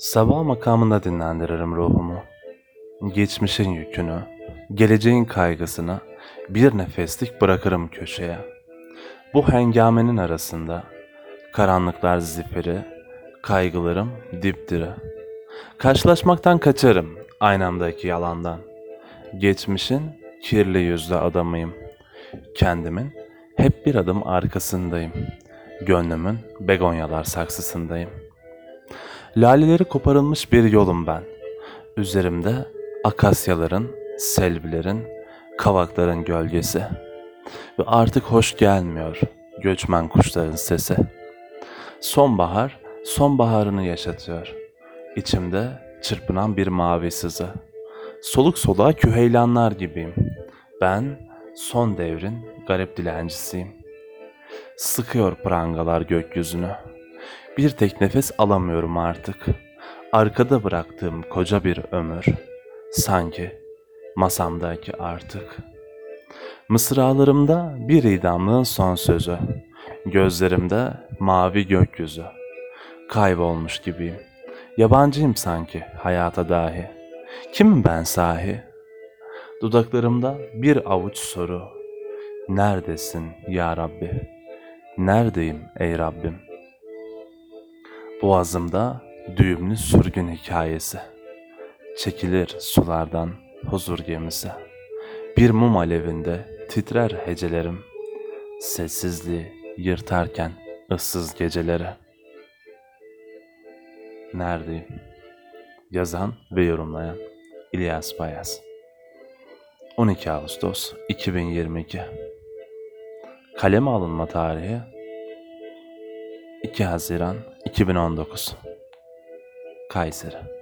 Sabah makamında dinlendiririm ruhumu. Geçmişin yükünü, geleceğin kaygısını bir nefeslik bırakırım köşeye. Bu hengamenin arasında karanlıklar zifiri, kaygılarım dipdiri. Karşılaşmaktan kaçarım aynamdaki yalandan. Geçmişin kirli yüzlü adamıyım. Kendimin hep bir adım arkasındayım. Gönlümün begonyalar saksısındayım. Laleleri koparılmış bir yolum ben. Üzerimde akasyaların, selvilerin, kavakların gölgesi. Ve artık hoş gelmiyor göçmen kuşların sesi. Sonbahar, sonbaharını yaşatıyor. İçimde çırpınan bir mavi sızı. Soluk soluğa küheylanlar gibiyim. Ben son devrin garip dilencisiyim. Sıkıyor prangalar gökyüzünü. Bir tek nefes alamıyorum artık. Arkada bıraktığım koca bir ömür. Sanki masamdaki artık. Mısralarımda bir idamlığın son sözü. Gözlerimde mavi gökyüzü. Kaybolmuş gibiyim. Yabancıyım sanki hayata dahi. Kimim ben sahi? Dudaklarımda bir avuç soru. Neredesin ya Rabbi? Neredeyim ey Rabbim? Boğazımda düğümlü sürgün hikayesi. Çekilir sulardan huzur gemisi. Bir mum alevinde titrer hecelerim. Sessizliği yırtarken ıssız geceleri. Neredeyim? Yazan ve yorumlayan İlyas Bayaz 12 Ağustos 2022 Kaleme alınma tarihi 2 Haziran 2019 Kayseri